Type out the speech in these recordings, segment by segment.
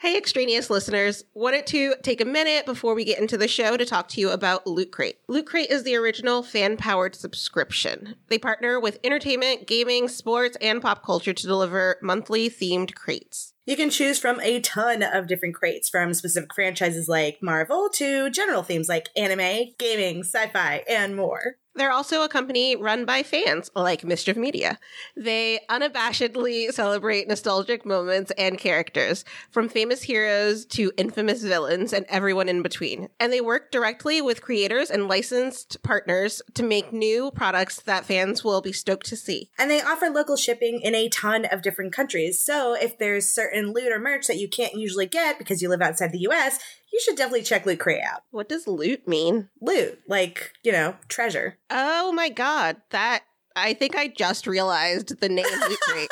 Hey, extraneous listeners. Wanted to take a minute before we get into the show to talk to you about Loot Crate. Loot Crate is the original fan powered subscription. They partner with entertainment, gaming, sports, and pop culture to deliver monthly themed crates. You can choose from a ton of different crates from specific franchises like Marvel to general themes like anime, gaming, sci fi, and more. They're also a company run by fans like Mischief Media. They unabashedly celebrate nostalgic moments and characters, from famous heroes to infamous villains and everyone in between. And they work directly with creators and licensed partners to make new products that fans will be stoked to see. And they offer local shipping in a ton of different countries. So if there's certain loot or merch that you can't usually get because you live outside the US, you should definitely check Loot Crate out. What does loot mean? Loot, like, you know, treasure. Oh my god, that I think I just realized the name Loot Crate.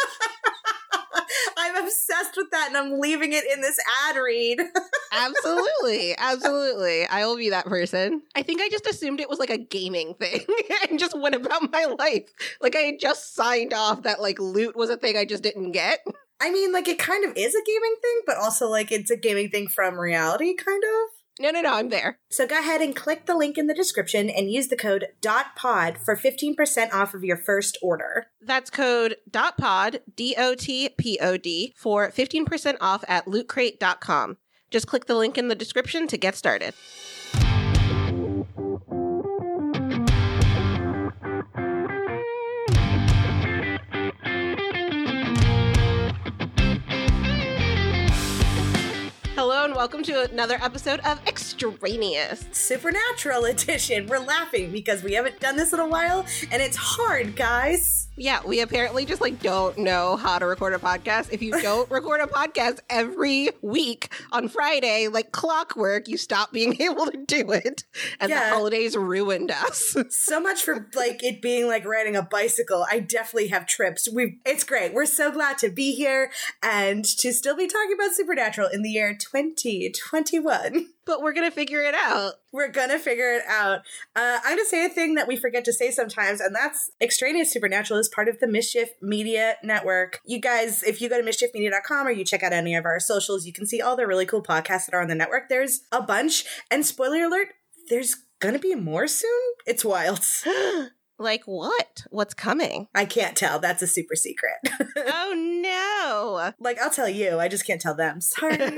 I'm obsessed with that and I'm leaving it in this ad read. absolutely. Absolutely. I will be that person. I think I just assumed it was like a gaming thing and just went about my life. Like I had just signed off that like loot was a thing I just didn't get. I mean, like it kind of is a gaming thing, but also like it's a gaming thing from reality, kind of. No, no, no, I'm there. So go ahead and click the link in the description and use the code DOTPOD for 15% off of your first order. That's code DOTPOD, D O T P O D, for 15% off at lootcrate.com. Just click the link in the description to get started. Welcome to another episode of Extraneous Supernatural Edition. We're laughing because we haven't done this in a while and it's hard, guys. Yeah, we apparently just like don't know how to record a podcast. If you don't record a podcast every week on Friday, like clockwork, you stop being able to do it. And yeah. the holidays ruined us. so much for like it being like riding a bicycle. I definitely have trips. We it's great. We're so glad to be here and to still be talking about Supernatural in the year 2021 but we're gonna figure it out. We're gonna figure it out. Uh, I'm gonna say a thing that we forget to say sometimes, and that's Extraneous Supernatural is part of the Mischief Media Network. You guys, if you go to mischiefmedia.com or you check out any of our socials, you can see all the really cool podcasts that are on the network. There's a bunch, and spoiler alert, there's gonna be more soon. It's wild. Like what? What's coming? I can't tell. That's a super secret. oh no. Like I'll tell you, I just can't tell them. Sorry.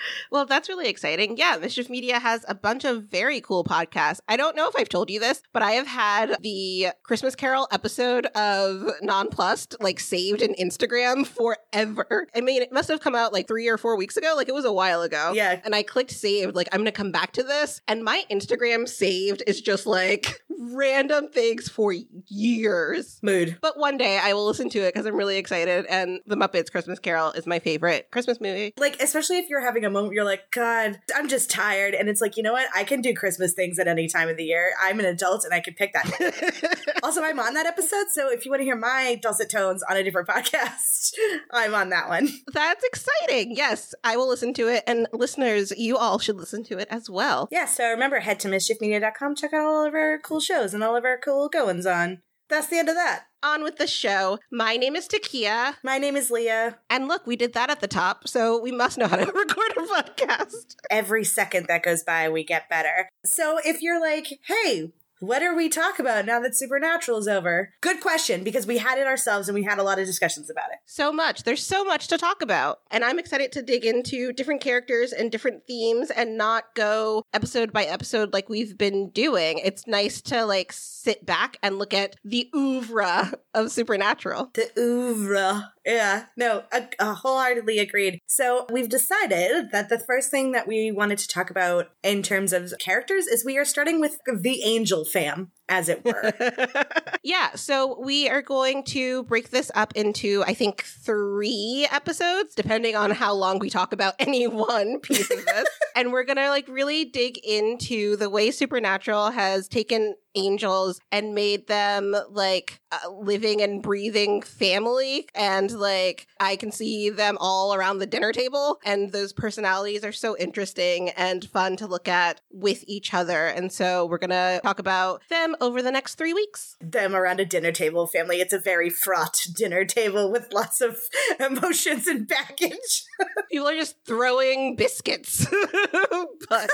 well, that's really exciting. Yeah, Mischief Media has a bunch of very cool podcasts. I don't know if I've told you this, but I have had the Christmas Carol episode of Nonplussed like saved in Instagram forever. I mean, it must have come out like three or four weeks ago. Like it was a while ago. Yeah. And I clicked saved, like, I'm going to come back to this. And my Instagram saved is just like random things for years. Mood. But one day I will listen to it because I'm really excited. And The Muppets Christmas Carol is my favorite Christmas movie. Like, especially if you're having a moment you're like, God, I'm just tired. And it's like, you know what? I can do Christmas things at any time of the year. I'm an adult and I can pick that. also, I'm on that episode. So if you want to hear my dulcet tones on a different podcast, I'm on that one. That's exciting. Yes, I will listen to it. And listeners, you all should listen to it as well. Yeah. So remember, head to mischiefmedia.com, check out all of our cool shows and all of our cool goings on. That's the end of that on with the show. My name is Taekia. My name is Leah. And look, we did that at the top, so we must know how to record a podcast. Every second that goes by, we get better. So if you're like, hey, what are we talk about now that Supernatural is over? Good question, because we had it ourselves and we had a lot of discussions about it. So much. There's so much to talk about. And I'm excited to dig into different characters and different themes and not go episode by episode like we've been doing. It's nice to like sit back and look at the oeuvre of Supernatural. The oeuvre. Yeah, no, a, uh, wholeheartedly agreed. So we've decided that the first thing that we wanted to talk about in terms of characters is we are starting with the Angel fam as it were. yeah, so we are going to break this up into, I think, three episodes, depending on how long we talk about any one piece of this. and we're going to like really dig into the way Supernatural has taken angels and made them like a living and breathing family. And like, I can see them all around the dinner table. And those personalities are so interesting and fun to look at with each other. And so we're going to talk about them over the next three weeks. Them around a dinner table, family. It's a very fraught dinner table with lots of emotions and baggage. People are just throwing biscuits. but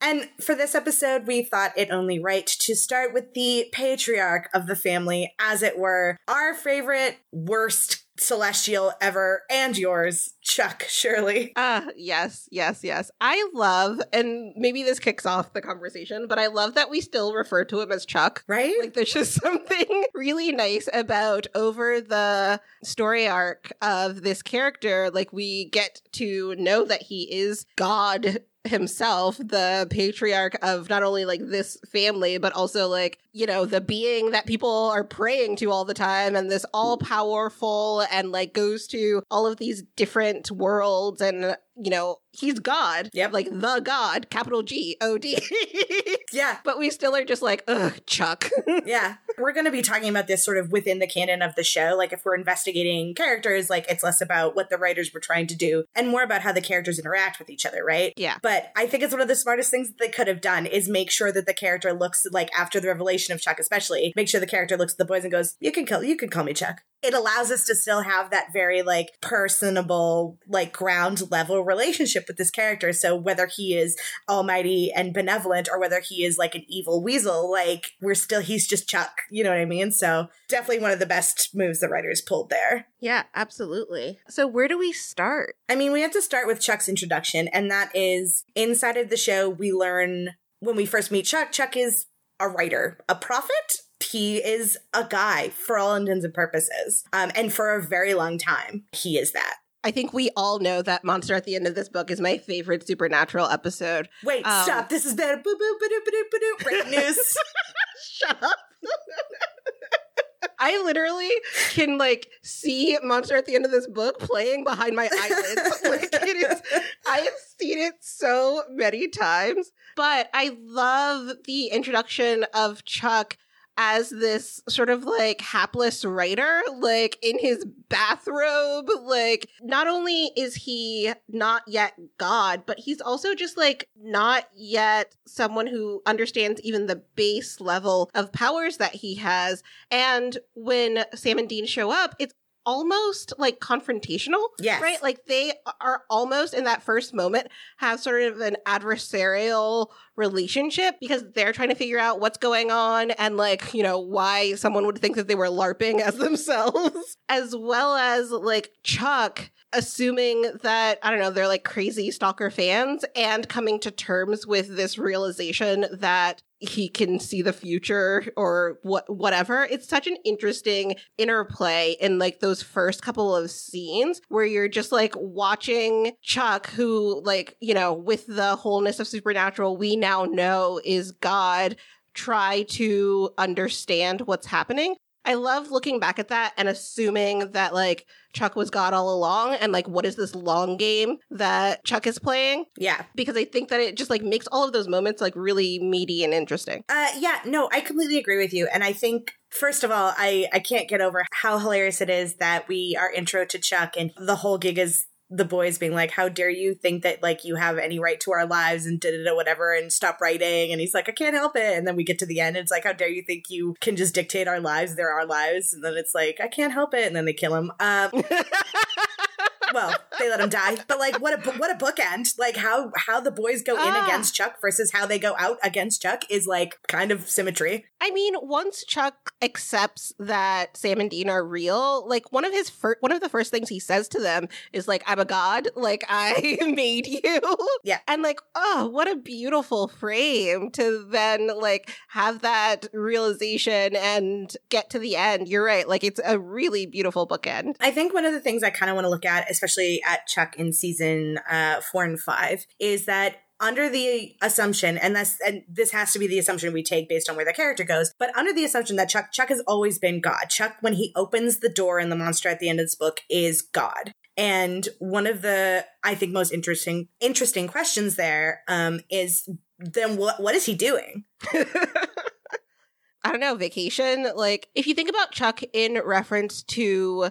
And for this episode, we thought it only right to start with the patriarch of the family, as it were, our favorite, worst celestial ever, and yours, Chuck Shurley. Ah, uh, yes, yes, yes. I love, and maybe this kicks off the conversation, but I love that we still refer to him as Chuck. Right? Like, there's just something really nice about over the story arc of this character. Like, we get to know that he is God himself the patriarch of not only like this family but also like you know the being that people are praying to all the time and this all powerful and like goes to all of these different worlds and you know he's god. Yep. Like the god capital g o d. Yeah. But we still are just like ugh chuck. Yeah. We're going to be talking about this sort of within the canon of the show. Like if we're investigating characters like it's less about what the writers were trying to do and more about how the characters interact with each other right? Yeah. But i think it's one of the smartest things that they could have done is make sure that the character looks like after the revelation of Chuck, especially, make sure the character looks at the boys and goes, "You can kill, you can call me Chuck." It allows us to still have that very like personable, like ground level relationship with this character. So whether he is almighty and benevolent or whether he is like an evil weasel, like we're still he's just Chuck. You know what I mean? So definitely one of the best moves the writers pulled there. Yeah, absolutely. So where do we start? I mean, we have to start with Chuck's introduction, and that is inside of the show. We learn when we first meet Chuck. Chuck is a writer, a prophet. He is a guy for all intents and purposes. Um, and for a very long time, he is that. I think we all know that monster at the end of this book is my favorite supernatural episode. Wait, um, stop. This is the boo boo boo boo boo boo break news. Shut up. I literally can like see monster at the end of this book playing behind my eyelids. like it is I have seen it so many times. But I love the introduction of Chuck as this sort of like hapless writer, like in his bathrobe. Like, not only is he not yet God, but he's also just like not yet someone who understands even the base level of powers that he has. And when Sam and Dean show up, it's almost like confrontational. Yes. Right? Like they are almost in that first moment have sort of an adversarial relationship because they're trying to figure out what's going on and like, you know, why someone would think that they were LARPing as themselves, as well as like Chuck assuming that I don't know they're like crazy stalker fans and coming to terms with this realization that he can see the future or what whatever. It's such an interesting interplay in like those first couple of scenes where you're just like watching Chuck who like you know with the wholeness of supernatural we now know is god try to understand what's happening I love looking back at that and assuming that like Chuck was God all along and like what is this long game that Chuck is playing? Yeah. Because I think that it just like makes all of those moments like really meaty and interesting. Uh yeah, no, I completely agree with you. And I think First of all, I, I can't get over how hilarious it is that we our intro to Chuck and the whole gig is the boys being like, "How dare you think that like you have any right to our lives?" and did it or whatever, and stop writing. And he's like, "I can't help it." And then we get to the end, and it's like, "How dare you think you can just dictate our lives? They're our lives." And then it's like, "I can't help it," and then they kill him. Um, well, they let him die, but like, what a what a bookend! Like how how the boys go in Ah. against Chuck versus how they go out against Chuck is like kind of symmetry. I mean, once Chuck accepts that Sam and Dean are real, like one of his fir- one of the first things he says to them is like, "I'm a god, like I made you." Yeah. and like, oh, what a beautiful frame to then like have that realization and get to the end. You're right, like it's a really beautiful bookend. I think one of the things I kind of want to look at, especially at Chuck in season uh, four and five, is that under the assumption, and this and this has to be the assumption we take based on where the character goes, but under the assumption that Chuck Chuck has always been God. Chuck, when he opens the door in the monster at the end of this book, is God. And one of the I think most interesting interesting questions there um, is then what what is he doing? I don't know, vacation. Like, if you think about Chuck in reference to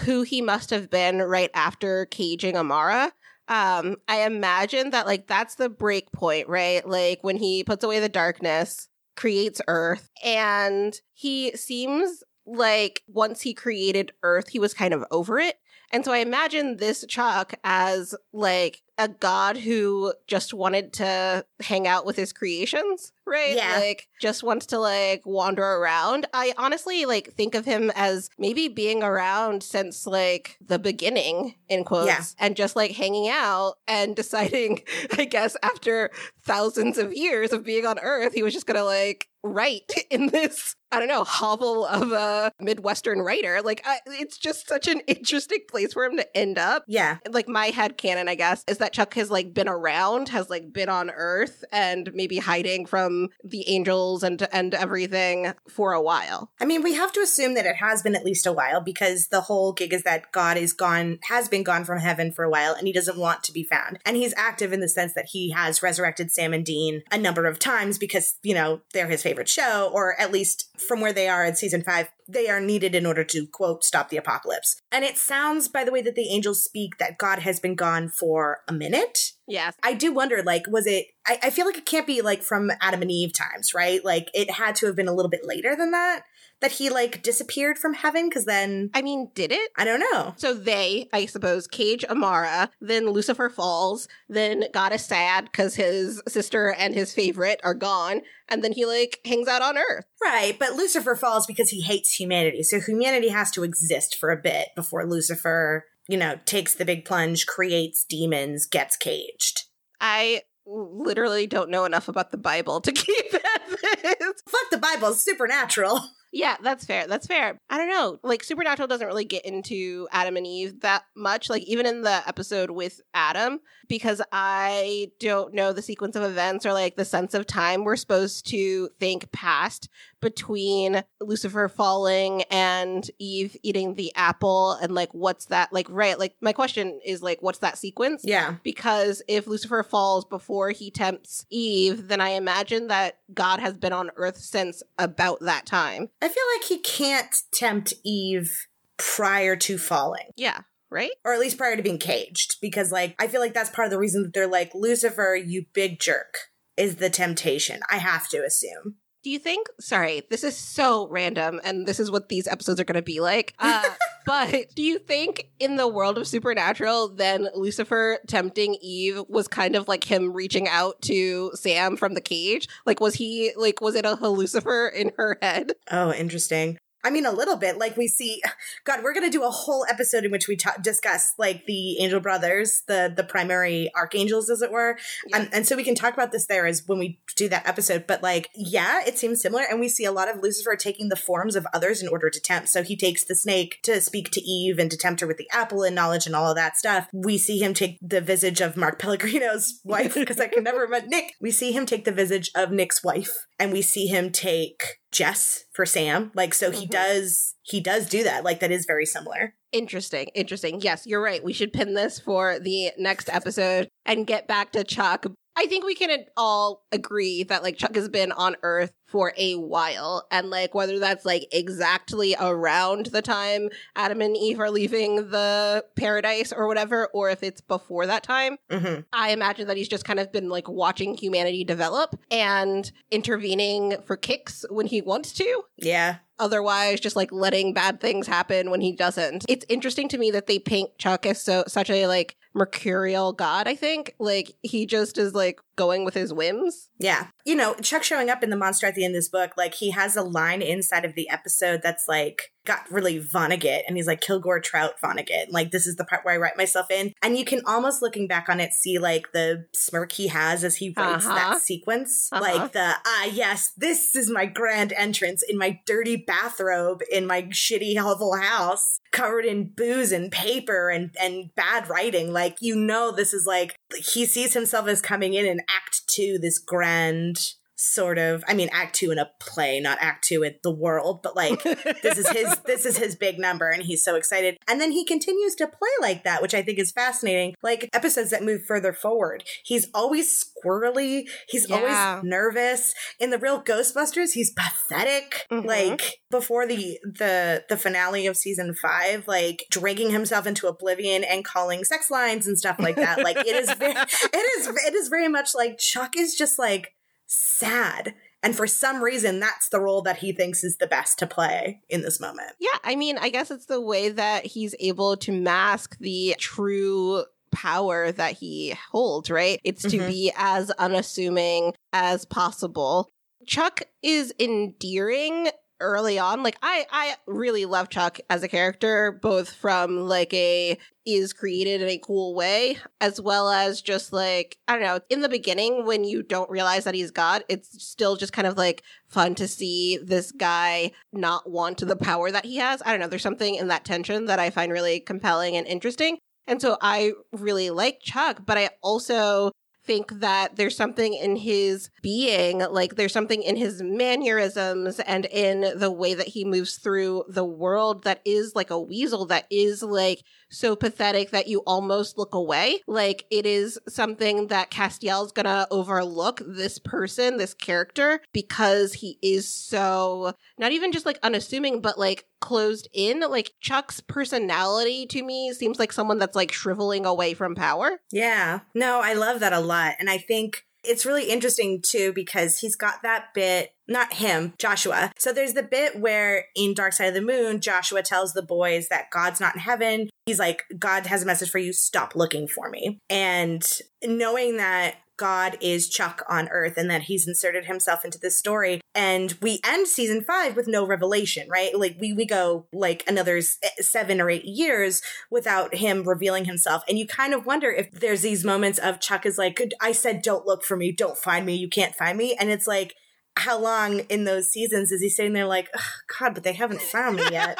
who he must have been right after caging Amara, um, I imagine that like that's the break point, right? Like when he puts away the darkness, creates Earth, and he seems like once he created Earth, he was kind of over it. And so I imagine this Chuck as like a god who just wanted to hang out with his creations, right? Yeah. Like just wants to like wander around. I honestly like think of him as maybe being around since like the beginning in quotes Yeah. and just like hanging out and deciding, I guess, after thousands of years of being on Earth, he was just gonna like write in this, I don't know, hovel of a Midwestern writer. Like I, it's just such an interesting place for him to end up Yeah. like my head canon, I guess, is that Chuck has like been around, has like been on Earth, and maybe hiding from the angels and and everything for a while. I mean, we have to assume that it has been at least a while because the whole gig is that God is gone, has been gone from heaven for a while, and he doesn't want to be found. And he's active in the sense that he has resurrected Sam and Dean a number of times because, you know, they're his favorite show, or at least from where they are in season five, they are needed in order to, quote, stop the apocalypse. And it sounds, by the way that the angels speak, that God has been gone for a minute. Yes. I do wonder, like, was it? I, I feel like it can't be like from Adam and Eve times, right? Like, it had to have been a little bit later than that that he like disappeared from heaven. Because then I mean, did it? I don't know. So they, I suppose, cage Amara, then Lucifer falls, then God is sad because his sister and his favorite are gone, and then he like hangs out on Earth. Right, but Lucifer falls because he hates humanity. So humanity has to exist for a bit before Lucifer, you know, takes the big plunge, creates demons, gets caged. I literally don't know enough about the Bible to keep at this. Fuck the Bible, supernatural. Yeah, that's fair. That's fair. I don't know. Like Supernatural doesn't really get into Adam and Eve that much. Like even in the episode with Adam, because I don't know the sequence of events or like the sense of time we're supposed to think past between Lucifer falling and Eve eating the apple and like what's that like right like my question is like what's that sequence Yeah. because if Lucifer falls before he tempts Eve, then I imagine that God has been on earth since about that time. I feel like he can't tempt Eve prior to falling. Yeah, right? or at least prior to being caged because like i feel like that's part of the reason that they're like lucifer you big jerk is the temptation i have to assume Do you think, sorry, this is so random and this is what these episodes are going to be like. Uh, but do you think in the world of Supernatural, then Lucifer tempting Eve was kind of like him reaching out to Sam from the cage? Like, was he, like, was it a Lucifer in her head? oh interesting I mean, a little bit. Like we see, God, we're gonna do a whole episode in which we ta- discuss like the angel brothers, the the primary archangels, as it were, Yeah. and and so we can talk about this there as when we do that episode. But like, yeah, it seems similar, and we see a lot of Lucifer taking the forms of others in order to tempt. So he takes the snake to speak to Eve and to tempt her with the apple and knowledge and all of that stuff. We see him take the visage of Mark Pellegrino's wife because I can never remember Nick. We see him take the visage of Nick's wife, and we see him take Jess for Sam. Like, so he Mhm. does he does do that. Like, that is very similar. Interesting. Interesting. Yes, you're right. We should pin this for the next episode and get back to Chuck. I think we can all agree that like Chuck has been on Earth for a while and like whether that's like exactly around the time Adam and Eve are leaving the paradise or whatever or if it's before that time. hmm I imagine that he's just kind of been like watching humanity develop and intervening for kicks when he wants to Yeah. otherwise just like letting bad things happen when he doesn't. It's interesting to me that they paint Chuck as so such a like mercurial god, I think. Like he just is like going with his whims. Yeah. You know, Chuck showing up in the monster at the end of this book, like he has a line inside of the episode that's like got really Vonnegut and he's like Kilgore Trout Vonnegut. Like this is the part where I write myself in. And you can almost looking back on it see like the smirk he has as he writes Uh-huh. that sequence. Uh-huh. Like the ah yes, this is my grand entrance in my dirty bathrobe in my shitty hovel house covered in booze and paper and and bad writing. Like you know this is like he sees himself as coming in in act 2 this grand sort of I mean act 2 in a play, not act 2 in the world, but like this is his this is his big number and he's so excited. And then he continues to play like that which i think is fascinating like episodes that move further forward. He's always squirrely he's Yeah. always nervous. In the real ghostbusters he's pathetic. Mhm. like before the the the finale of season five like drinking himself into oblivion and calling sex lines and stuff like that. Like it is very it is it is very much like chuck is just like sad And for some reason, that's the role that he thinks is the best to play in this moment. Yeah, I mean, I guess it's the way that he's able to mask the true power that he holds, right? It's to Mhm. be as unassuming as possible. Chuck is endearing early on. Like I I really love Chuck as a character both from like a is created in a cool way as well as just like I don't know, in the beginning when you don't realize that he's God, it's still just kind of like fun to see this guy not want the power that he has. I don't know, there's something in that tension that I find really compelling and interesting. And so I really like Chuck, but I also think that there's something in his being, like there's something in his mannerisms and in the way that he moves through the world that is like a weasel, that is like so pathetic that you almost look away. Like it is something that Castiel's gonna overlook this person, this character, because he is so not even just like unassuming, but like closed in. Like Chuck's personality to me seems like someone that's like shriveling away from power. Yeah. No, I love that a lot. And I think it's really interesting too because he's got that bit, not him, Joshua. So there's the bit where in Dark Side of the Moon, Joshua tells the boys that God's not in heaven. He's like, God has a message for you. Stop looking for me. And knowing that God is Chuck on Earth and that he's inserted himself into this story. And we end season five with no revelation, right? Like we, we go like another eh, seven or eight years without him revealing himself. And you kind of wonder if there's these moments of Chuck is like, I said, don't look for me, don't find me, you can't find me. And it's like, how long in those seasons is he sitting there like, "Ugh, God, but they haven't found me yet?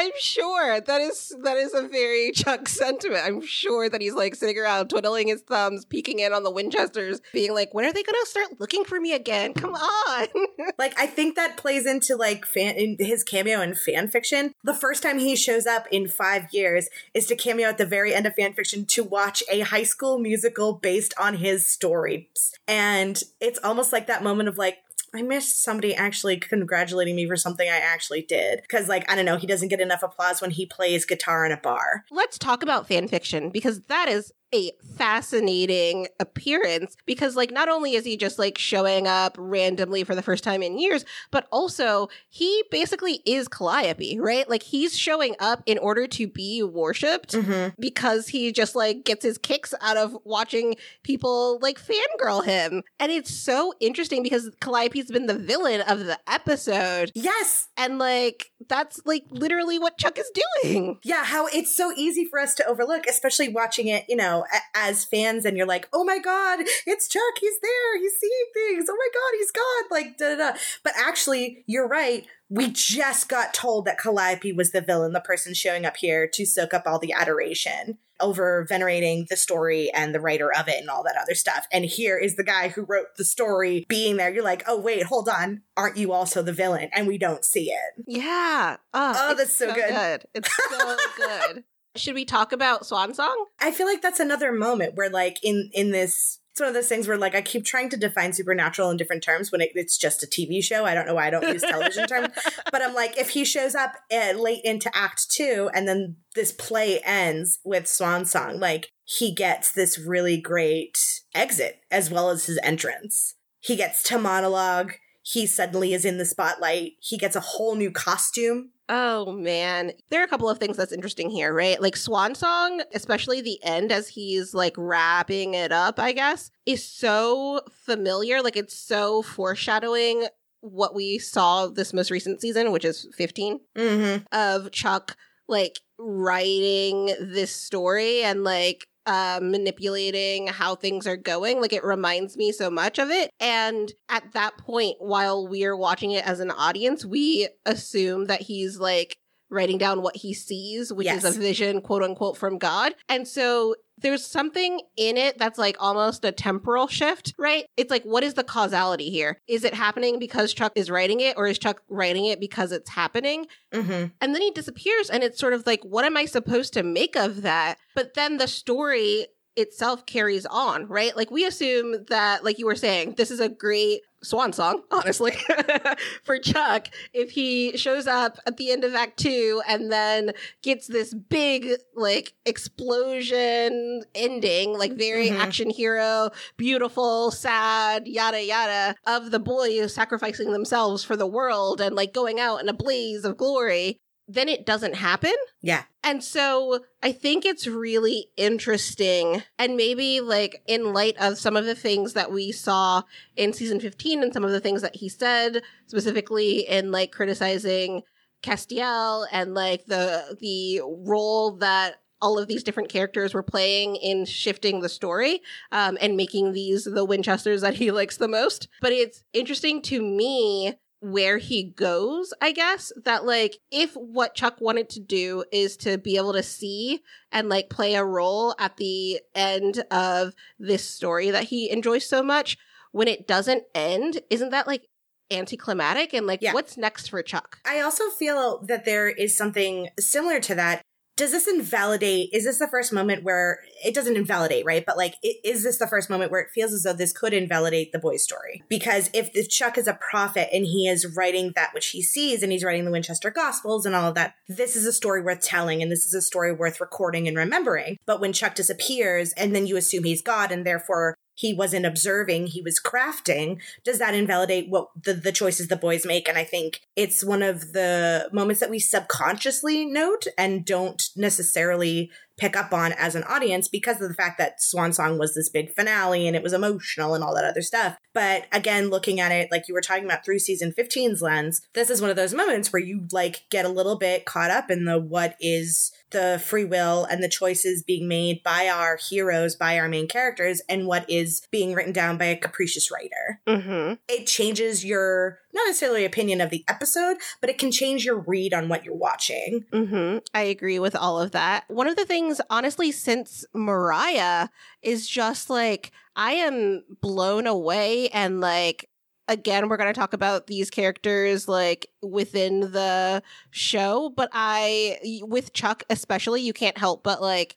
I'm sure that is that is a very Chuck sentiment. I'm sure that he's like sitting around twiddling his thumbs, peeking in on the Winchesters, being like, "When are they to start looking for me again? Come on!" like I think that plays into like fan in his cameo in fan fiction. The first time he shows up in five years is to cameo at the very end of fan fiction to watch a high school musical based on his stories. And it's almost like that moment of like, I missed somebody actually congratulating me for something I actually did. Because, like, I don't know, he doesn't get enough applause when he plays guitar in a bar. Let's talk about fan fiction because that is a fascinating appearance because like not only is he just like showing up randomly for the first time in years but also he basically is Calliope right like he's showing up in order to be worshipped Mm-hmm. because he just like gets his kicks out of watching people like fangirl him and it's so interesting because Calliope's been the villain of the episode Yes. and like that's like literally what Chuck is doing Yeah, how it's so easy for us to overlook, especially watching it, you know, a- as fans, and you're like, oh my God, it's Chuck. He's there. He's seeing things. Oh my God, he's God. Like, da da da. But actually, you're right. We just got told that Calliope was the villain, the person showing up here to soak up all the adoration over venerating the story and the writer of it and all that other stuff. And here is the guy who wrote the story being there. You're like, oh, wait, hold on. Aren't you also the villain? And we don't see it. Yeah. Oh, Oh, that's so good. It's so good. Should we talk about Swan Song? I feel like that's another moment where, like, in in this, it's one of those things where, like, I keep trying to define supernatural in different terms when it, it's just a TV show. I don't know why I don't use television terms, but I'm like, if he shows up uh, late into Act Two, and then this play ends with Swan Song, like, he gets this really great exit as well as his entrance. He gets to monologue. He suddenly is in the spotlight. He gets a whole new costume. Oh man. There are a couple of things that's interesting here, right? Like Swan Song, especially the end as he's like wrapping it up, I guess, is so familiar. Like it's so foreshadowing what we saw this most recent season, which is 15, Mm-hmm. of Chuck like writing this story and like uh manipulating how things are going like it reminds me so much of it. And at that point while we're watching it as an audience we assume that he's like writing down what he sees which is a vision quote unquote from god. And so there's something in it that's like almost a temporal shift, right? It's like, what is the causality here? Is it happening because Chuck is writing it, or is Chuck writing it because it's happening? Mm-hmm. And then he disappears, and it's sort of like, what am I supposed to make of that? But then the story itself carries on, right? Like we assume that, like you were saying, this is a great swan song, honestly, for Chuck if he shows up at the end of Act Two and then gets this big, like, explosion ending, like very Mhm. action hero, beautiful, sad, yada yada, of the boys sacrificing themselves for the world and like going out in a blaze of glory. Then it doesn't happen. Yeah. And so I think it's really interesting. And maybe, like, in light of some of the things that we saw in season 15 and some of the things that he said, specifically in like criticizing Castiel and like the the role that all of these different characters were playing in shifting the story um, and making these the Winchesters that he likes the most. But it's interesting to me where he goes, I guess, that like if what Chuck wanted to do is to be able to see and like play a role at the end of this story that he enjoys so much, when it doesn't end, isn't that like anticlimactic? And like, Yeah. what's next for Chuck? I also feel that there is something similar to that. Does this invalidate? Is this the first moment where it doesn't invalidate, right? But like, is this the first moment where it feels as though this could invalidate the boy's story? Because if, if Chuck is a prophet and he is writing that which he sees and he's writing the Winchester Gospels and all of that, this is a story worth telling and this is a story worth recording and remembering. But when Chuck disappears and then you assume he's God and therefore he wasn't observing, he was crafting, does that invalidate what the, the choices the boys make? And I think it's one of the moments that we subconsciously note and don't necessarily pick up on as an audience because of the fact that Swan Song was this big finale and it was emotional and all that other stuff. But again, looking at it like you were talking about through season 15's lens, this is one of those moments where you like get a little bit caught up in the what is the free will and the choices being made by our heroes, by our main characters, and what is being written down by a capricious writer. Mm-hmm. It changes your, not necessarily opinion of the episode, but it can change your read on what you're watching. Mm-hmm. I agree with all of that. One of the things, honestly, since Mariah is just like, I am blown away and like, again, we're going to talk about these characters like within the show, but I, with Chuck especially, you can't help but like,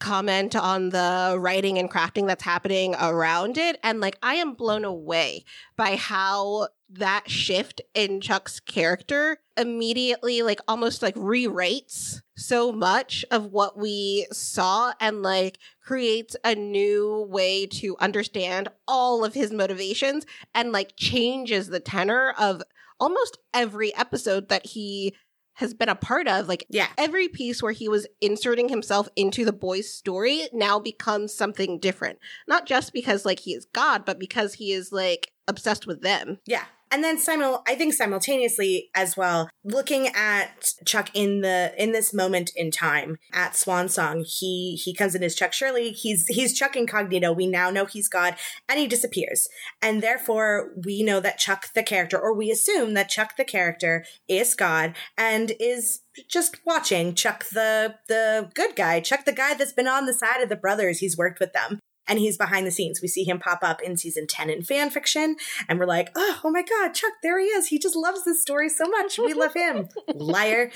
comment on the writing and crafting that's happening around it and like I am blown away by how that shift in Chuck's character immediately like almost like rewrites so much of what we saw and like creates a new way to understand all of his motivations and like changes the tenor of almost every episode that he has been a part of like Yeah. every piece where he was inserting himself into the boy's story now becomes something different not just because like he is god but because he is like obsessed with them Yeah. And then simul I think simultaneously as well, looking at Chuck in the in this moment in time at Swan Song, he he comes in as Chuck Shurley. He's he's Chuck Incognito. We now know he's God, and he disappears. And therefore we know that Chuck the character, or we assume that Chuck the character is God and is just watching Chuck the the good guy, Chuck the guy that's been on the side of the brothers. He's worked with them. And he's behind the scenes. We see him pop up in season 10 in fan fiction. And we're like, oh, oh my God, Chuck, there he is. He just loves this story so much. We love him. Liar.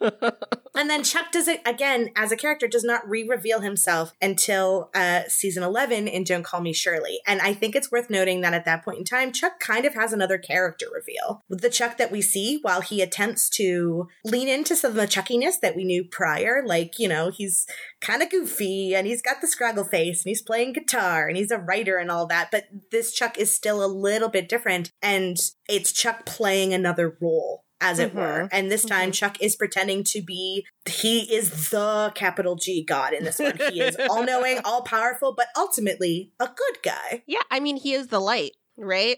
And then Chuck does it again as a character, does not re reveal himself until uh, season 11 in Don't Call Me Shurley. And I think it's worth noting that at that point in time, Chuck kind of has another character reveal. The Chuck that we see while he attempts to lean into some of the Chuckiness that we knew prior, like, you know, he's kind of goofy and he's got the scraggle face he's playing guitar and he's a writer and all that. But this Chuck is still a little bit different and it's Chuck playing another role. As it were. Mhm. And this time, Chuck is pretending to be, he is the capital G God in this one. He is all knowing, all powerful, but ultimately a good guy. Yeah, I mean, he is the light, right?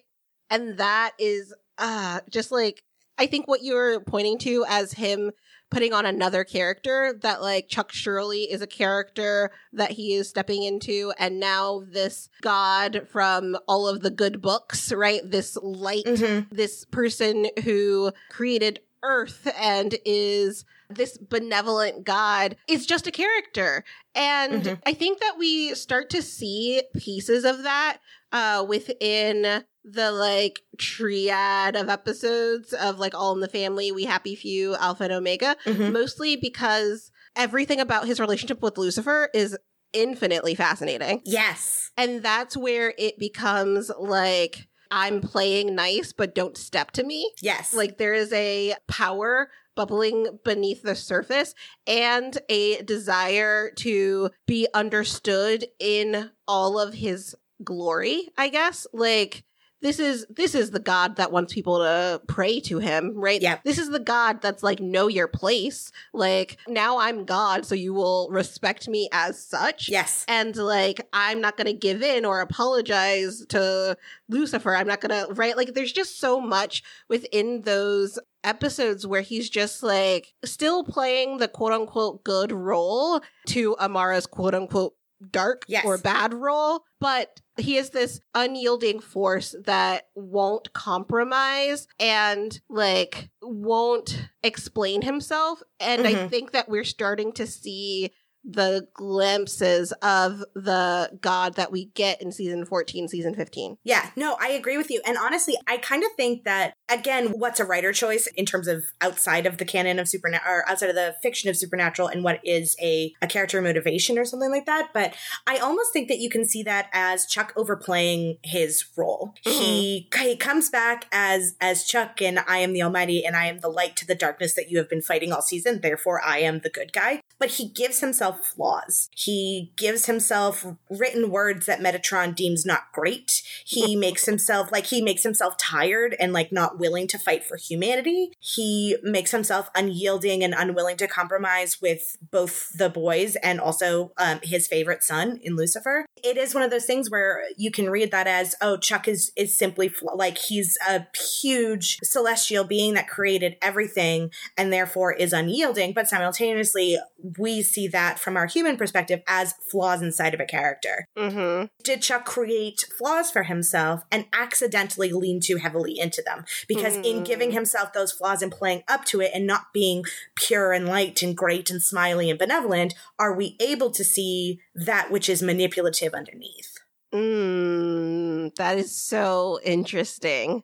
And that is uh just like I think what you're pointing to as him putting on another character that like Chuck Shurley is a character that he is stepping into and now this god from all of the good books, right? This light Mm-hmm. this person who created Earth and is this benevolent God is just a character. And Mhm. I think that we start to see pieces of that uh, within the like triad of episodes of like All in the Family, We Happy Few, Alpha and Omega, Mm-hmm. mostly because everything about his relationship with Lucifer is infinitely fascinating. Yes. And that's where it becomes like I'm playing nice, but don't step to me. Yes. Like there is a power bubbling beneath the surface and a desire to be understood in all of his glory, I guess. Like this is this is the god that wants people to pray to him, right? Yeah. This is the god that's like know your place. Like now I'm god, so you will respect me as such. yes. And like I'm not going to give in or apologize to Lucifer. I'm not going to right like there's just so much within those episodes where he's just like still playing the quote unquote good role to Amara's quote unquote dark Yes. or bad role, but he is this unyielding force that won't compromise and like won't explain himself. And I Mhm. think that we're starting to see the glimpses of the god that we get in season 14, season 15. Yeah, no, I agree with you. And honestly, I kind of think that again, what's a writer choice in terms of outside of the canon of supernatural or outside of the fiction of supernatural and what is a, a character motivation or something like that. But I almost think that you can see that as Chuck overplaying his role. Mm-hmm. He he comes back as as Chuck and I am the Almighty and I am the light to the darkness that you have been fighting all season. Therefore, I am the good guy. But he gives himself flaws. He gives himself written words that Metatron deems not great. He makes himself like he makes himself tired and like not willing to fight for humanity. He makes himself unyielding and unwilling to compromise with both the boys and also um, his favorite son in Lucifer. It is one of those things where you can read that as oh Chuck is is simply like he's a huge celestial being that created everything and therefore is unyielding, but simultaneously we see that from our human perspective as flaws inside of a character. Mm-hmm. Did Chuck create flaws for himself and accidentally lean too heavily into them? Because in Mm. giving himself those flaws and playing up to it and not being pure and light and great and smiley and benevolent, are we able to see that which is manipulative underneath? Mm, that is so interesting.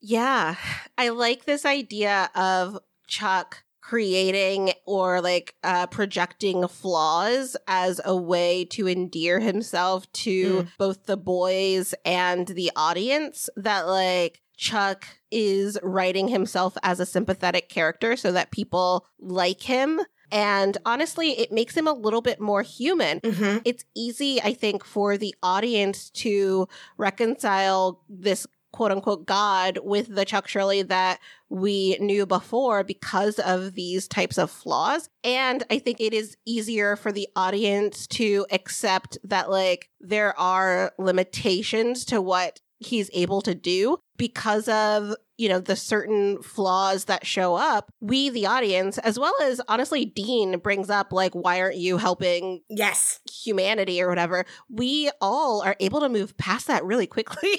Yeah, I like this idea of Chuck creating or like uh, projecting flaws as a way to endear himself to both the boys and the audience. That like Chuck is writing himself as a sympathetic character so that people like him. And honestly, it makes him a little bit more human Mm-hmm. it's easy, I think, for the audience to reconcile this quote unquote God with the Chuck Shurley that we knew before because of these types of flaws. And I think it is easier for the audience to accept that, like, there are limitations to what he's able to do because of you know the certain flaws that show up we the audience as well as honestly dean brings up like why aren't you helping Yes. humanity or whatever, we all are able to move past that really quickly.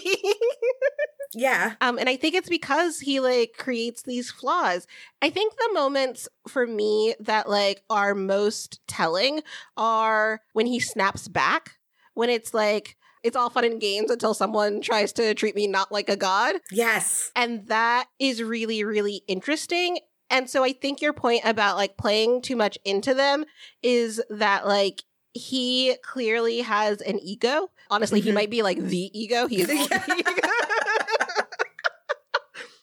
Yeah. um, and I think it's because he like creates these flaws. I think the moments for me that like are most telling are when he snaps back, when it's like, it's all fun and games until someone tries to treat me not like a god. Yes. And that is really, really interesting. And so I think your point about like playing too much into them is that like he clearly has an ego. Honestly, he Mhm. might be like the ego. He is the ego.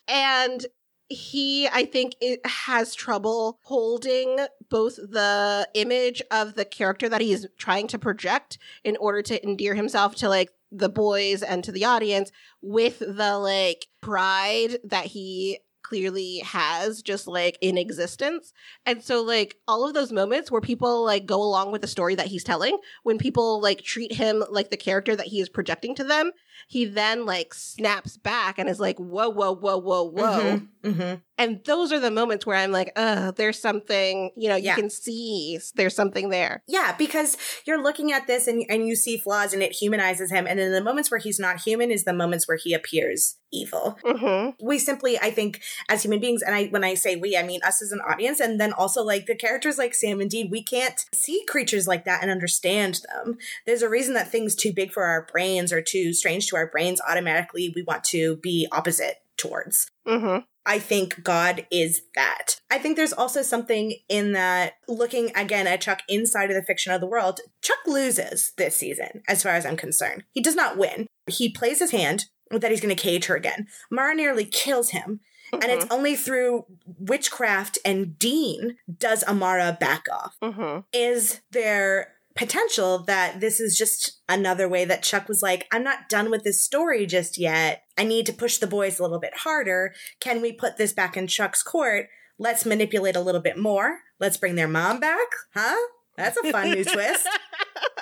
And he, I think, it has trouble holding both the image of the character that he's trying to project in order to endear himself to like the boys and to the audience with the like pride that he clearly has just like in existence. And so like all of those moments where people like go along with the story that he's telling, when people like treat him like the character that he is projecting to them, he then like snaps back and is like, whoa, whoa, whoa, whoa, whoa. Mhm. Mhm. And those are the moments where I'm like, oh, there's something, you know, you Yeah. can see there's something there. Yeah, because you're looking at this and and you see flaws and it humanizes him. And then the moments where he's not human is the moments where he appears evil. Mm-hmm. We simply, I think, as human beings, and I when I say we, I mean us as an audience, and then also like the characters like Sam and Dean, we can't see creatures like that and understand them. There's a reason that things too big for our brains or too strange to our brains automatically we want to be opposite towards. Mm-hmm. I think God is that. I think there's also something in that looking again at Chuck inside of the fiction of the world, Chuck loses this season, as far as I'm concerned. He does not win. He plays his hand that he's going to cage her again. Mara nearly kills him. Mm-hmm. And it's mm-hmm. only through witchcraft and Dean does Amara back off. Mm-hmm. Is there potential that this is just another way that Chuck was like, I'm not done with this story just yet. I need to push the boys a little bit harder. Can we put this back in Chuck's court? Let's manipulate a little bit more. Let's bring their mom back. Huh? That's a fun new twist.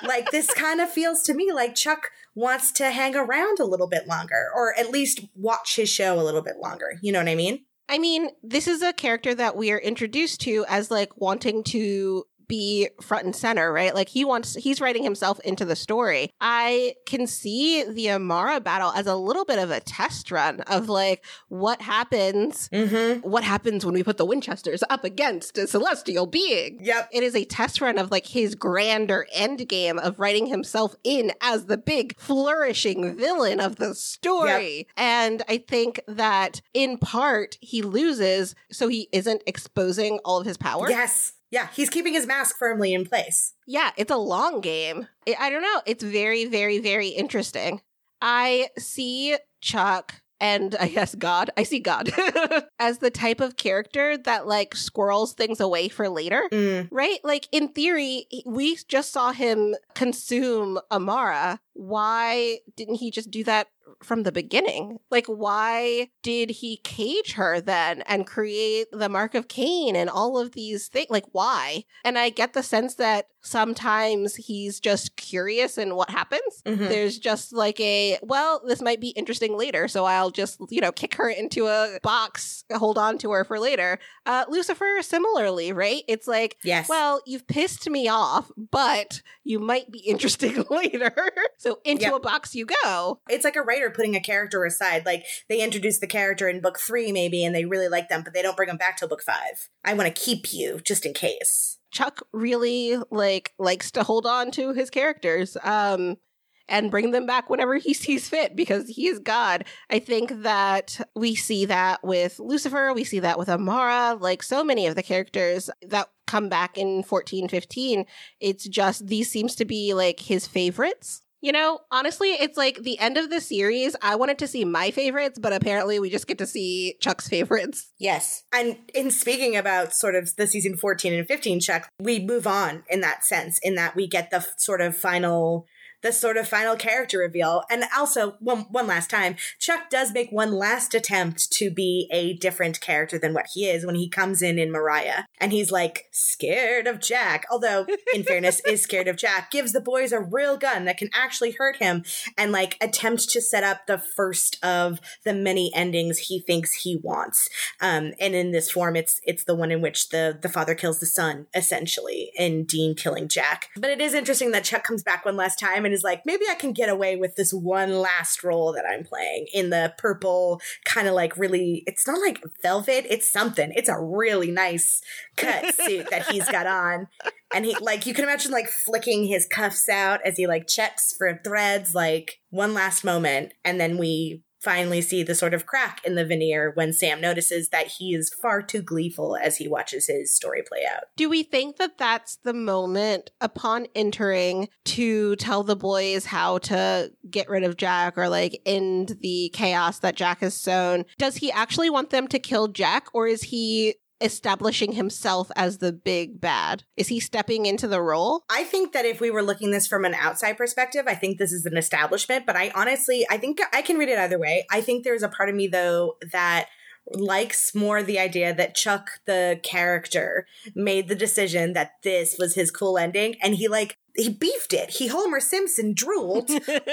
Like, this kind of feels to me like Chuck wants to hang around a little bit longer, or at least watch his show a little bit longer. You know what I mean? I mean, this is a character that we are introduced to as like wanting to be front and center, right? Like he wants, he's writing himself into the story. I can see the Amara battle as a little bit of a test run of like what happens, mm-hmm. what happens when we put the Winchesters up against a celestial being. Yep. It is a test run of like his grander end game of writing himself in as the big flourishing villain of the story. Yep. And I think that in part he loses so he isn't exposing all of his power. Yes. Yeah, he's keeping his mask firmly in place. Yeah, it's a long game. I don't know. It's very, very, very interesting. I see Chuck and I guess God, I see God as the type of character that like squirrels things away for later, mm. right? Like in theory, we just saw him consume Amara. Why didn't he just do that from the beginning. Like, why did he cage her then and create the mark of Cain and all of these things? Like, why? And I get the sense that sometimes he's just curious in what happens. Mm-hmm. There's just like a, well, this might be interesting later. So I'll just, you know, kick her into a box, hold on to her for later. Uh, Lucifer, similarly, right? It's like, yes. well, you've pissed me off, but you might be interesting later. so into yep. a box you go. It's like a writer putting a character aside. Like they introduce the character in book three, maybe, and they really like them, but they don't bring them back till book five. I want to keep you just in case. Chuck really like likes to hold on to his characters. Um and bring them back whenever he sees fit because he is God. I think that we see that with Lucifer, we see that with Amara, like so many of the characters that come back in 14, 15. It's just these seems to be like his favorites. You know, honestly, it's like the end of the series. I wanted to see my favorites, but apparently we just get to see Chuck's favorites. Yes. And in speaking about sort of the season 14 and 15 Chuck, we move on in that sense, in that we get the f- sort of final the sort of final character reveal. And also, one, one last time, Chuck does make one last attempt to be a different character than what he is when he comes in in Mariah. And he's like, scared of Jack. Although, in fairness, is scared of Jack, gives the boys a real gun that can actually hurt him and like attempt to set up the first of the many endings he thinks he wants. Um, and in this form, it's it's the one in which the the father kills the son, essentially, and Dean killing Jack. But it is interesting that Chuck comes back one last time and like, maybe I can get away with this one last role that I'm playing in the purple, kind of like really, it's not like velvet, it's something. It's a really nice cut suit that he's got on. And he, like, you can imagine like flicking his cuffs out as he like checks for threads, like one last moment. And then we finally see the sort of crack in the veneer when Sam notices that he is far too gleeful as he watches his story play out. Do we think that that's the moment upon entering to tell the boys how to get rid of Jack or like end the chaos that Jack has sown? Does he actually want them to kill Jack or is he establishing himself as the big bad? Is he stepping into the role? I think that if we were looking this from an outside perspective, I think this is an establishment, but I honestly, I think I can read it either way. I think there's a part of me though that likes more the idea that Chuck, the character, made the decision that this was his cool ending. And he like he beefed it. He Homer Simpson drooled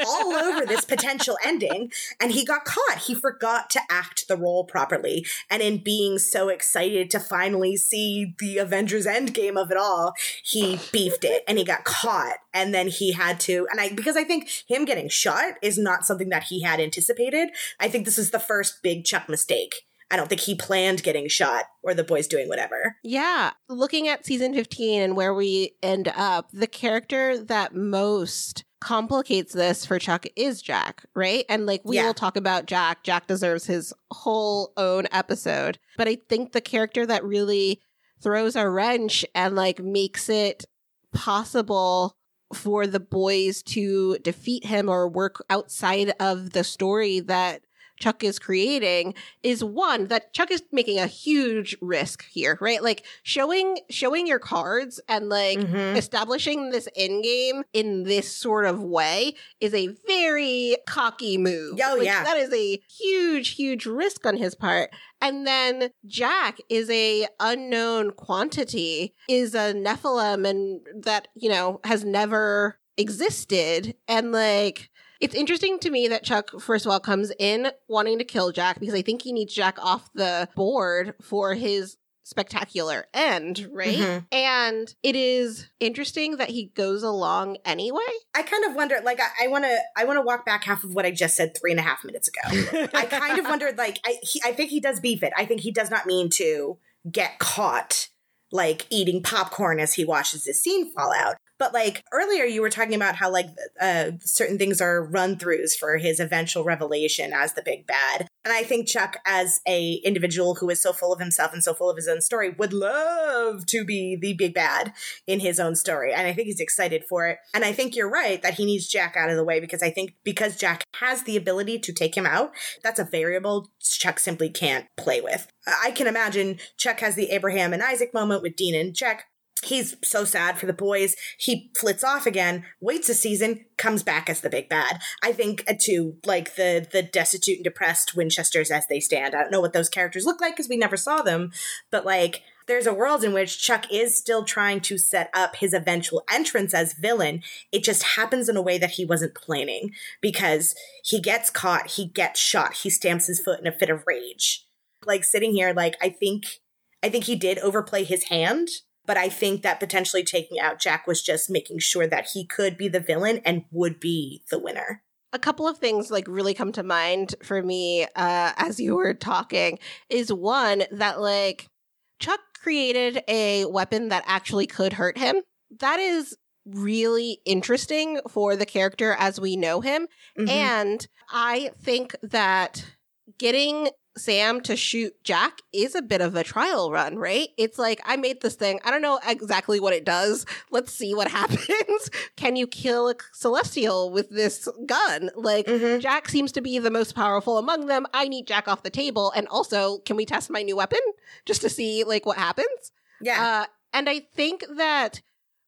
all over this potential ending and he got caught. He forgot to act the role properly. And in being so excited to finally see the Avengers Endgame of it all, he beefed it and he got caught. And then he had to, and I, because I think him getting shot is not something that he had anticipated. I think this is the first big Chuck mistake I don't think he planned getting shot or the boys doing whatever. Yeah. Looking at season 15 and where we end up, the character that most complicates this for Chuck is Jack, right? And like we Yeah. will talk about Jack. Jack deserves his whole own episode. But I think the character that really throws a wrench and like makes it possible for the boys to defeat him or work outside of the story that Chuck is creating is one that Chuck is making a huge risk here, right? Like showing showing your cards and like Mhm. establishing this end game in this sort of way is a very cocky move. Oh, Like, yeah. that is a huge, huge risk on his part. And then Jack is a unknown quantity, is a Nephilim, and that you know has never existed, and like. It's interesting to me that Chuck, first of all, comes in wanting to kill Jack because I think he needs Jack off the board for his spectacular end, right? Mhm. And it is interesting that he goes along anyway. I kind of wonder, like, I want to, I want to walk back half of what I just said three and a half minutes ago. I kind of wondered, like, I, he, I think he does beef it. I think he does not mean to get caught, like, eating popcorn as he watches this scene fall out. But like earlier, you were talking about how like uh, certain things are run throughs for his eventual revelation as the big bad, and I think Chuck, as a individual who is so full of himself and so full of his own story, would love to be the big bad in his own story, and I think he's excited for it. And I think you're right that he needs Jack out of the way because I think because Jack has the ability to take him out, that's a variable Chuck simply can't play with. I can imagine Chuck has the Abraham and Isaac moment with Dean and Jack. He's so sad for the boys. He flits off again, waits a season, comes back as the big bad. I think uh, to like the the destitute and depressed Winchesters as they stand. I don't know what those characters look like because we never saw them, but like there's a world in which Chuck is still trying to set up his eventual entrance as villain. It just happens in a way that he wasn't planning because he gets caught, he gets shot, he stamps his foot in a fit of rage. Like sitting here, like I think I think he did overplay his hand, but I think that potentially taking out Jack was just making sure that he could be the villain and would be the winner. a couple of things like really come to mind for me uh as you were talking is one that like Chuck created a weapon that actually could hurt him. That is really interesting for the character as we know him. Mhm. And I think that getting Sam to shoot Jack is a bit of a trial run, right? It's like, I made this thing. I don't know exactly what it does. Let's see what happens. Can you kill a celestial with this gun? Like, Mhm. Jack seems to be the most powerful among them. I need Jack off the table. And also, can we test my new weapon just to see like what happens? yeah. Uh, and I think that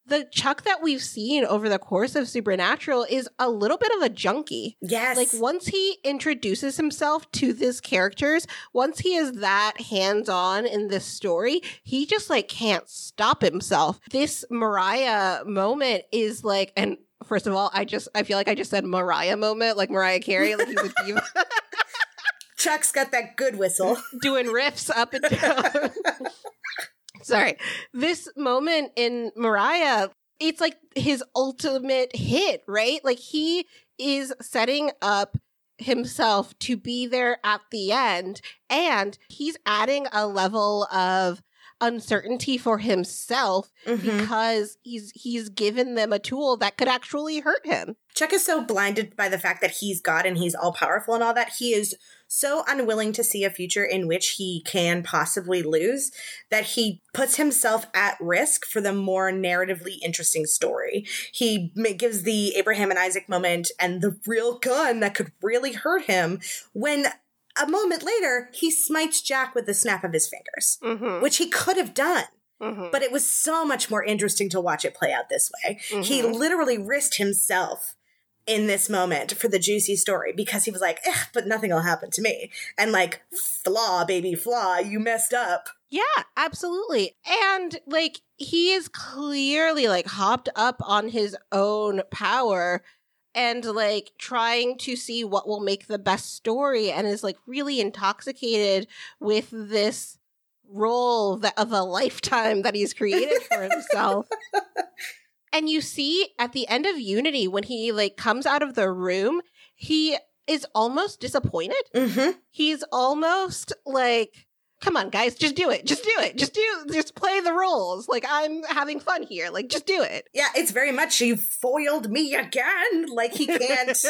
the Chuck that we've seen over the course of Supernatural is a little bit of a junkie. yes. Like once he introduces himself to these characters, once he is that hands-on in this story, he just like can't stop himself. This Mariah moment is like and First of all, I just I feel like I just said Mariah moment, like Mariah Carey, like he's a diva Chuck's got that good whistle. doing riffs up and down. Sorry. This moment in Mariah, it's like his ultimate hit, right? Like he is setting up himself to be there at the end and he's adding a level of uncertainty for himself Mhm. because he's he's given them a tool that could actually hurt him. Chuck is so blinded by the fact that he's God and he's all powerful and all that. He is so unwilling to see a future in which he can possibly lose that he puts himself at risk for the more narratively interesting story. He gives the Abraham and Isaac moment and the real gun that could really hurt him when a moment later he smites Jack with the snap of his fingers, Mm-hmm. which he could have done. Mm-hmm. But it was so much more interesting to watch it play out this way. He Mhm. literally risked himself in this moment for the juicy story because he was like, but nothing will happen to me. And like, flaw, baby, flaw, you messed up. Yeah, absolutely. And like he is clearly like hopped up on his own power and like trying to see what will make the best story and is like really intoxicated with this role that of a lifetime that he's created for himself. and you see at the end of Unity when he like comes out of the room, he is almost disappointed Mm-hmm. he's almost like come on, guys, just do it. Just do it. Just do, just play the roles. Like, I'm having fun here. Like, just do it. Yeah, it's very much you foiled me again. Like, he can't.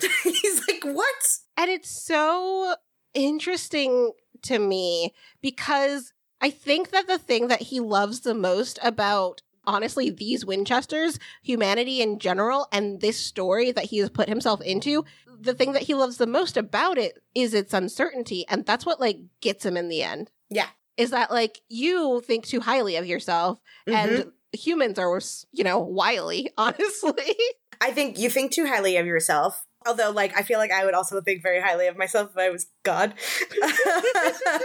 He's like, what? And it's so interesting to me because I think that the thing that he loves the most about honestly these Winchesters, humanity in general, and this story that he has put himself into, the thing that he loves the most about it is its uncertainty. And that's what like gets him in the end. Yeah. Is that like you think too highly of yourself and mm-hmm. humans are, you know, wily, honestly. I think you think too highly of yourself. Although, like, I feel like I would also think very highly of myself if I was God.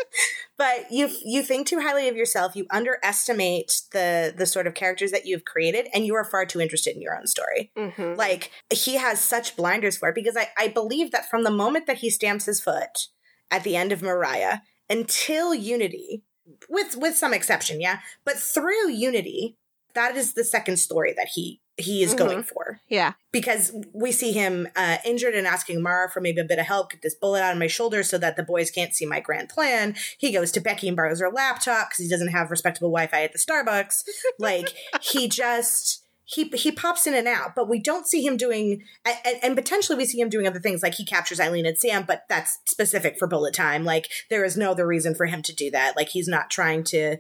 but you you think too highly of yourself. You underestimate the the sort of characters that you've created, and you are far too interested in your own story. Mm-hmm. Like he has such blinders for it because I I believe that from the moment that he stamps his foot at the end of Mariah until Unity, with with some exception, yeah, but through Unity, that is the second story that he he is Mhm. going for yeah. because we see him uh, injured and asking Mara for maybe a bit of help, get this bullet out of my shoulder so that the boys can't see my grand plan. He goes to Becky and borrows her laptop because he doesn't have respectable Wi-Fi at the Starbucks. Like he just he he pops in and out, but we don't see him doing and, and potentially we see him doing other things like he captures Eileen and Sam, but that's specific for bullet time. Like there is no other reason for him to do that. Like he's not trying to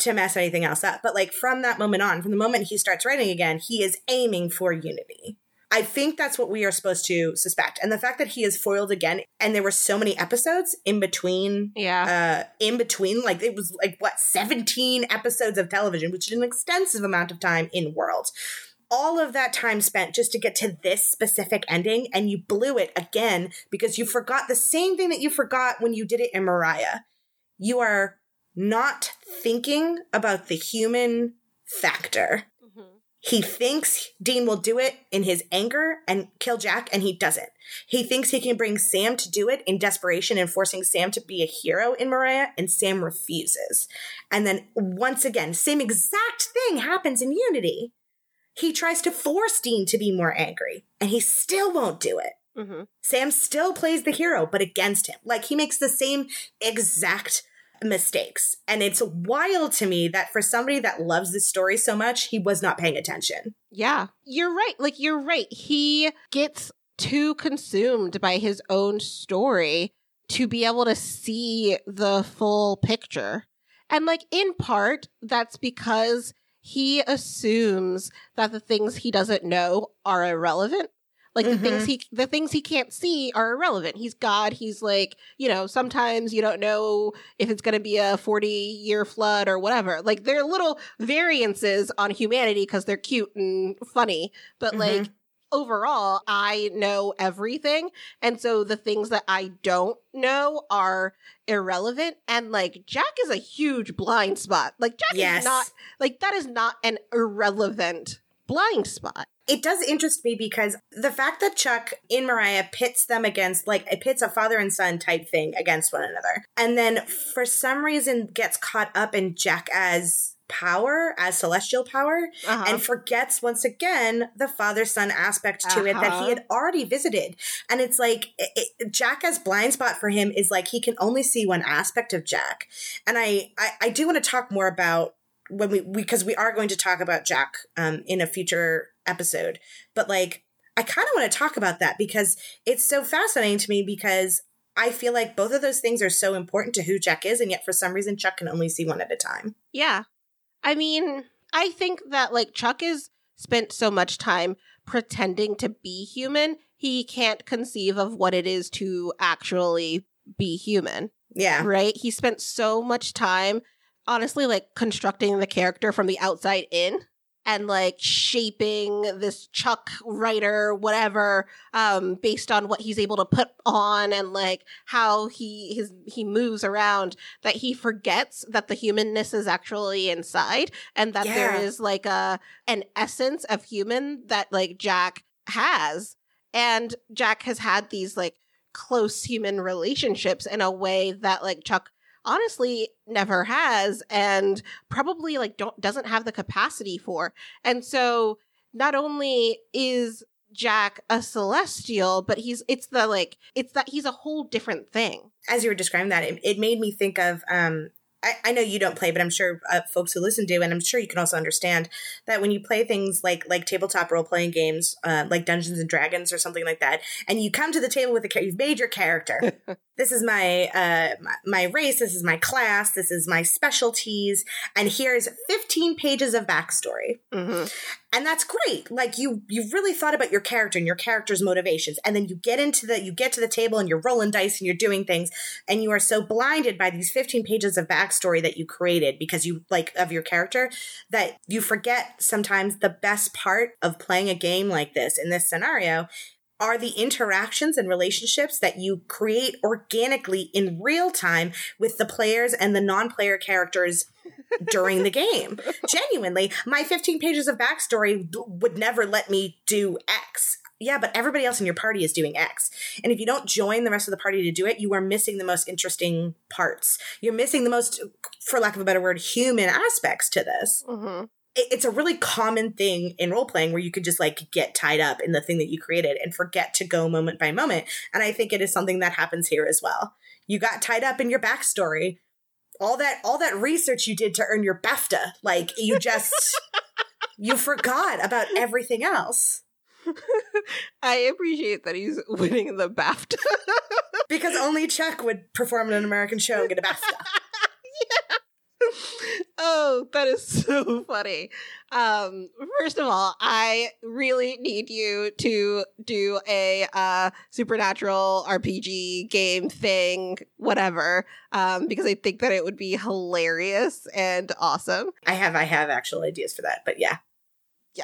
to mess anything else up. But like from that moment on, from the moment he starts writing again, he is aiming for unity. I think that's what we are supposed to suspect. And the fact that he is foiled again, and there were so many episodes in between, Yeah. uh, in between, like it was like what, 17 episodes of television, which is an extensive amount of time in World. All of that time spent just to get to this specific ending, and you blew it again because you forgot the same thing that you forgot when you did it in Mariah. You are not thinking about the human factor. Mhm. He thinks Dean will do it in his anger and kill Jack, and he doesn't. He thinks he can bring Sam to do it in desperation and forcing Sam to be a hero in Mariah, and Sam refuses. And then once again, same exact thing happens in Unity. He tries to force Dean to be more angry, and he still won't do it. Mhm. Sam still plays the hero, but against him. Like he makes the same exact mistakes. And it's wild to me that for somebody that loves this story so much, he was not paying attention. Yeah, you're right. Like, you're right. He gets too consumed by his own story to be able to see the full picture. And, like, in part, that's because he assumes that the things he doesn't know are irrelevant. Like the things he the things he can't see are irrelevant. He's God. He's like, you know, sometimes you don't know if it's going to be a 40 year flood or whatever. Like there are little variances on humanity because they're cute and funny, but Mhm. like overall, I know everything. And so the things that I don't know are irrelevant. And like Jack is a huge blind spot. Like Jack Yes. is not, like, that is not an irrelevant blind spot. It does interest me because the fact that Chuck in Mariah pits them against, like, it pits a father and son type thing against one another. And then for some reason gets caught up in Jack as power, as celestial power, Uh-huh. and forgets once again the father son aspect to it that Uh-huh. he had already visited. And it's like it, it- Jack as blind spot for him is like he can only see one aspect of Jack. And I I, I do want to talk more about when we because we are going to talk about Jack um, in a future episode. But like I kind of want to talk about that because it's so fascinating to me because I feel like both of those things are so important to who Jack is, and yet for some reason Chuck can only see one at a time. Yeah. I mean, I think that like Chuck is spent so much time pretending to be human, he can't conceive of what it is to actually be human, Yeah. right? He spent so much time honestly like constructing the character from the outside in and like shaping this Chuck writer whatever um based on what he's able to put on and like how he his he moves around that he forgets that the humanness is actually inside and that there Yeah. is like a an essence of human that like Jack has and Jack has had these like close human relationships in a way that like Chuck honestly never has and probably like don't doesn't have the capacity for. And so not only is Jack a celestial, but he's it's the like it's that he's a whole different thing. As you were describing that, it, it made me think of um I, I know you don't play, but I'm sure uh, folks who listen do, and I'm sure you can also understand that when you play things like like tabletop role playing games, uh, like Dungeons and Dragons or something like that, and you come to the table with a you've made your character. this is my, uh, my my race. This is my class. This is my specialties, and here's 15 pages of backstory. Mm-hmm. And that's great. Like you you've really thought about your character and your character's motivations. And then you get into the you get to the table and you're rolling dice and you're doing things and you are so blinded by these 15 pages of backstory that you created because you like of your character that you forget sometimes the best part of playing a game like this in this scenario are the interactions and relationships that you create organically in real time with the players and the non-player characters during the game. Genuinely, my 15 pages of backstory would never let me do X. Yeah, but everybody else in your party is doing X. And if you don't join the rest of the party to do it, you are missing the most interesting parts. You're missing the most, for lack of a better word, human aspects to this. Mm-hmm. It's a really common thing in role playing where you could just like get tied up in the thing that you created and forget to go moment by moment. And I think it is something that happens here as well. You got tied up in your backstory all that all that research you did to earn your BAFTA. Like you just you forgot about everything else. I appreciate that he's winning the BAFTA. because only Chuck would perform in an American show and get a BAFTA. oh, that is so funny. Um, first of all, I really need you to do a uh, supernatural RPG game thing, whatever, um, because I think that it would be hilarious and awesome. I have, I have actual ideas for that, but yeah,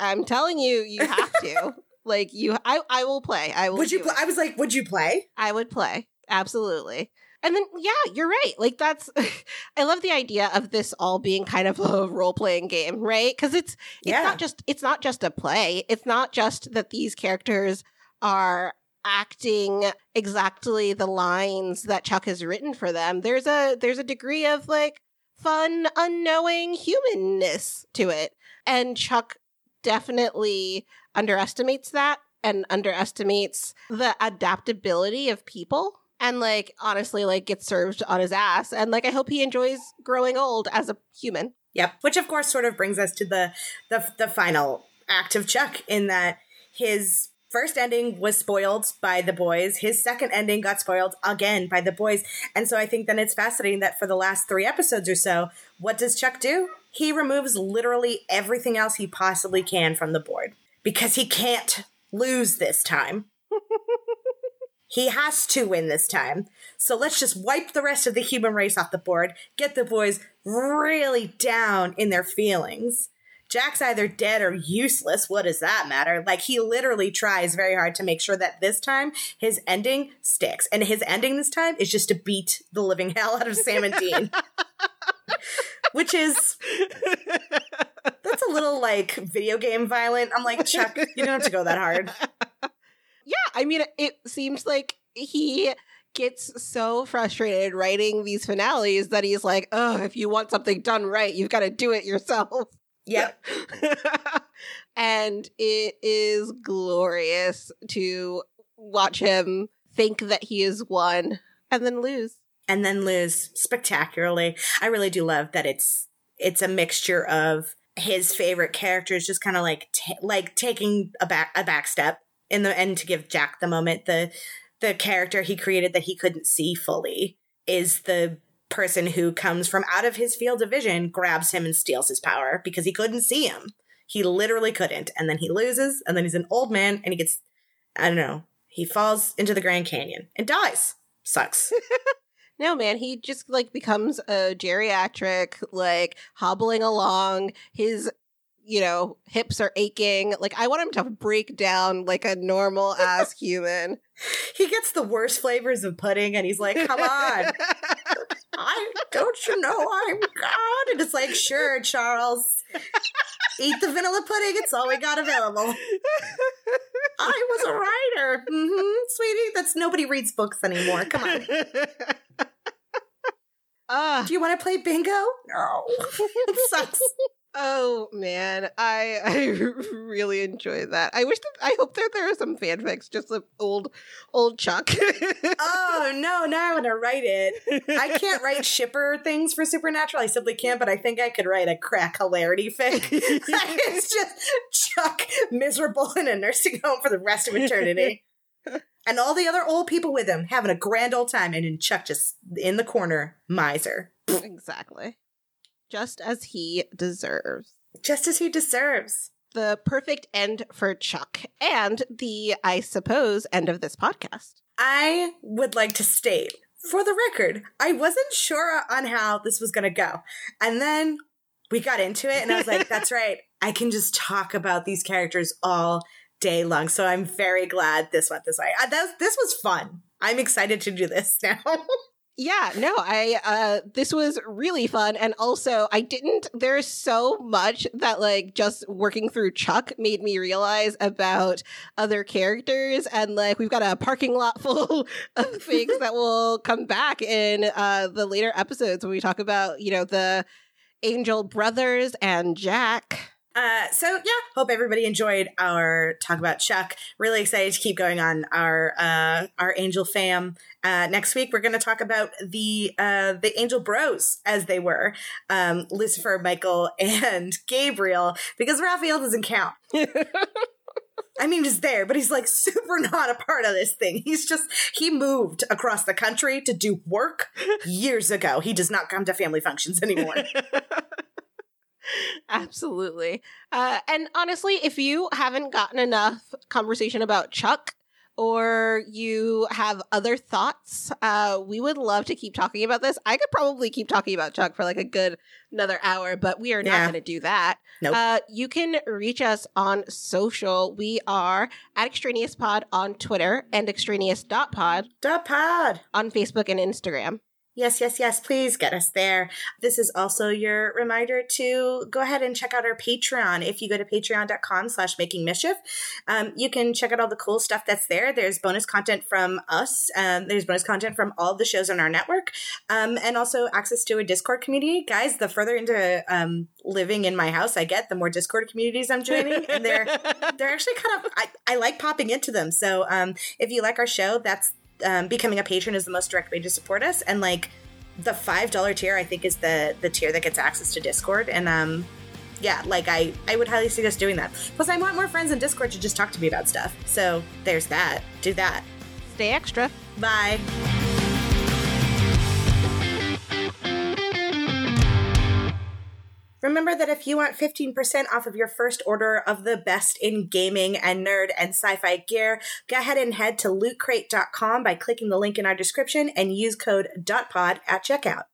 I'm telling you, you have to. like you, I, I will play. I will. Would you? Pl- I was like, would you play? I would play. Absolutely. And then, yeah, you're right. Like, that's, I love the idea of this all being kind of a role playing game, right? Because it's, it's Yeah. not just, it's not just a play. It's not just that these characters are acting exactly the lines that Chuck has written for them. There's a, there's a degree of like fun, unknowing humanness to it. And Chuck definitely underestimates that and underestimates the adaptability of people and like honestly like gets served on his ass and like i hope he enjoys growing old as a human Yep. Which of course sort of brings us to the the the final act of Chuck in that his first ending was spoiled by the boys. His second ending got spoiled again by the boys. And so I think then it's fascinating that for the last 3 episodes or so, what does Chuck do? He removes literally everything else he possibly can from the board because he can't lose this time. he has to win this time. So let's just wipe the rest of the human race off the board, get the boys really down in their feelings. Jack's either dead or useless. What does that matter? Like, he literally tries very hard to make sure that this time his ending sticks. And his ending this time is just to beat the living hell out of Sam and Dean. Which is, that's a little like video game violent. I'm like, Chuck, you don't have to go that hard. yeah i mean it seems like he gets so frustrated writing these finales that he's like oh if you want something done right you've got to do it yourself Yep. and it is glorious to watch him think that he is won and then lose. and then lose spectacularly. I really do love that it's it's a mixture of his favorite characters just kind of like ta like taking a back a back step in the end to give Jack the moment the the character he created that he couldn't see fully is the person who comes from out of his field of vision grabs him and steals his power because he couldn't see him. He literally couldn't. And then he loses and then he's an old man and he gets I don't know. He falls into the Grand Canyon and dies. Sucks. No, man, he just like becomes a geriatric, like hobbling along. His, you know, hips are aching. Like, I want him to break down like a normal ass human. he gets the worst flavors of pudding and he's like, come on. I don't you know I'm God? And it's like, sure, Charles. Eat the vanilla pudding, it's all we got available. I was a writer. Mm-hmm, sweetie. That's nobody reads books anymore. Come on. Ah, Do you want to play bingo? No. it sucks. Oh man, I I really enjoy that. I wish that I hope that there are some fanfics just of old old Chuck. oh no, now I want to write it. I can't write shipper things for Supernatural. I simply can't, but I think I could write a crack hilarity fic. it's just Chuck miserable in a nursing home for the rest of eternity. and all the other old people with him having a grand old time, and then Chuck just in the corner, miser. exactly just as he deserves. Just as he deserves. The perfect end for Chuck and the, I suppose, end of this podcast. I would like to state, for the record, I wasn't sure on how this was going to go. And then we got into it, and I was like, that's right. I can just talk about these characters all day long. So I'm very glad this went this way. Uh, that, this was fun. I'm excited to do this now. Yeah, no, I uh this was really fun and also I didn't there's so much that like just working through Chuck made me realize about other characters and like we've got a parking lot full of things that will come back in uh the later episodes when we talk about, you know, the Angel brothers and Jack. Uh, so yeah, hope everybody enjoyed our talk about Chuck. Really excited to keep going on our uh, our Angel fam. Uh, next week we're going to talk about the uh, the Angel Bros as they were, um, Lucifer, Michael, and Gabriel, because Raphael doesn't count. I mean, he's there, but he's like super not a part of this thing. He's just, he moved across the country to do work years ago. He does not come to family functions anymore. Absolutely. Uh, and honestly, if you haven't gotten enough conversation about Chuck, or you have other thoughts, uh, we would love to keep talking about this. I could probably keep talking about Chuck for like a good another hour, but we are not yeah. going to do that. Nope. Uh, you can reach us on social. We are at Extraneous Pod on Twitter and extraneous.pod. Dot pod. On Facebook and Instagram. Yes, yes, yes. Please get us there. This is also your reminder to go ahead and check out our Patreon. If you go to patreon.com slash making mischief, um, you can check out all the cool stuff that's there. There's bonus content from us. Um, there's bonus content from all the shows on our network. Um, and also access to a Discord community. Guys, the further into um, living in my house I get, the more Discord communities I'm joining. And they're they're actually kind of I, I like popping into them. So um, if you like our show, that's um, becoming a patron is the most direct way to support us, and like the five dollar tier, I think is the the tier that gets access to Discord, and um, yeah, like I I would highly suggest doing that. Plus, I want more friends in Discord to just talk to me about stuff. So there's that. Do that. Stay extra. Bye. Remember that if you want 15% off of your first order of the best in gaming and nerd and sci fi gear, go ahead and head to lootcrate.com by clicking the link in our description and use code DOTPOD at checkout.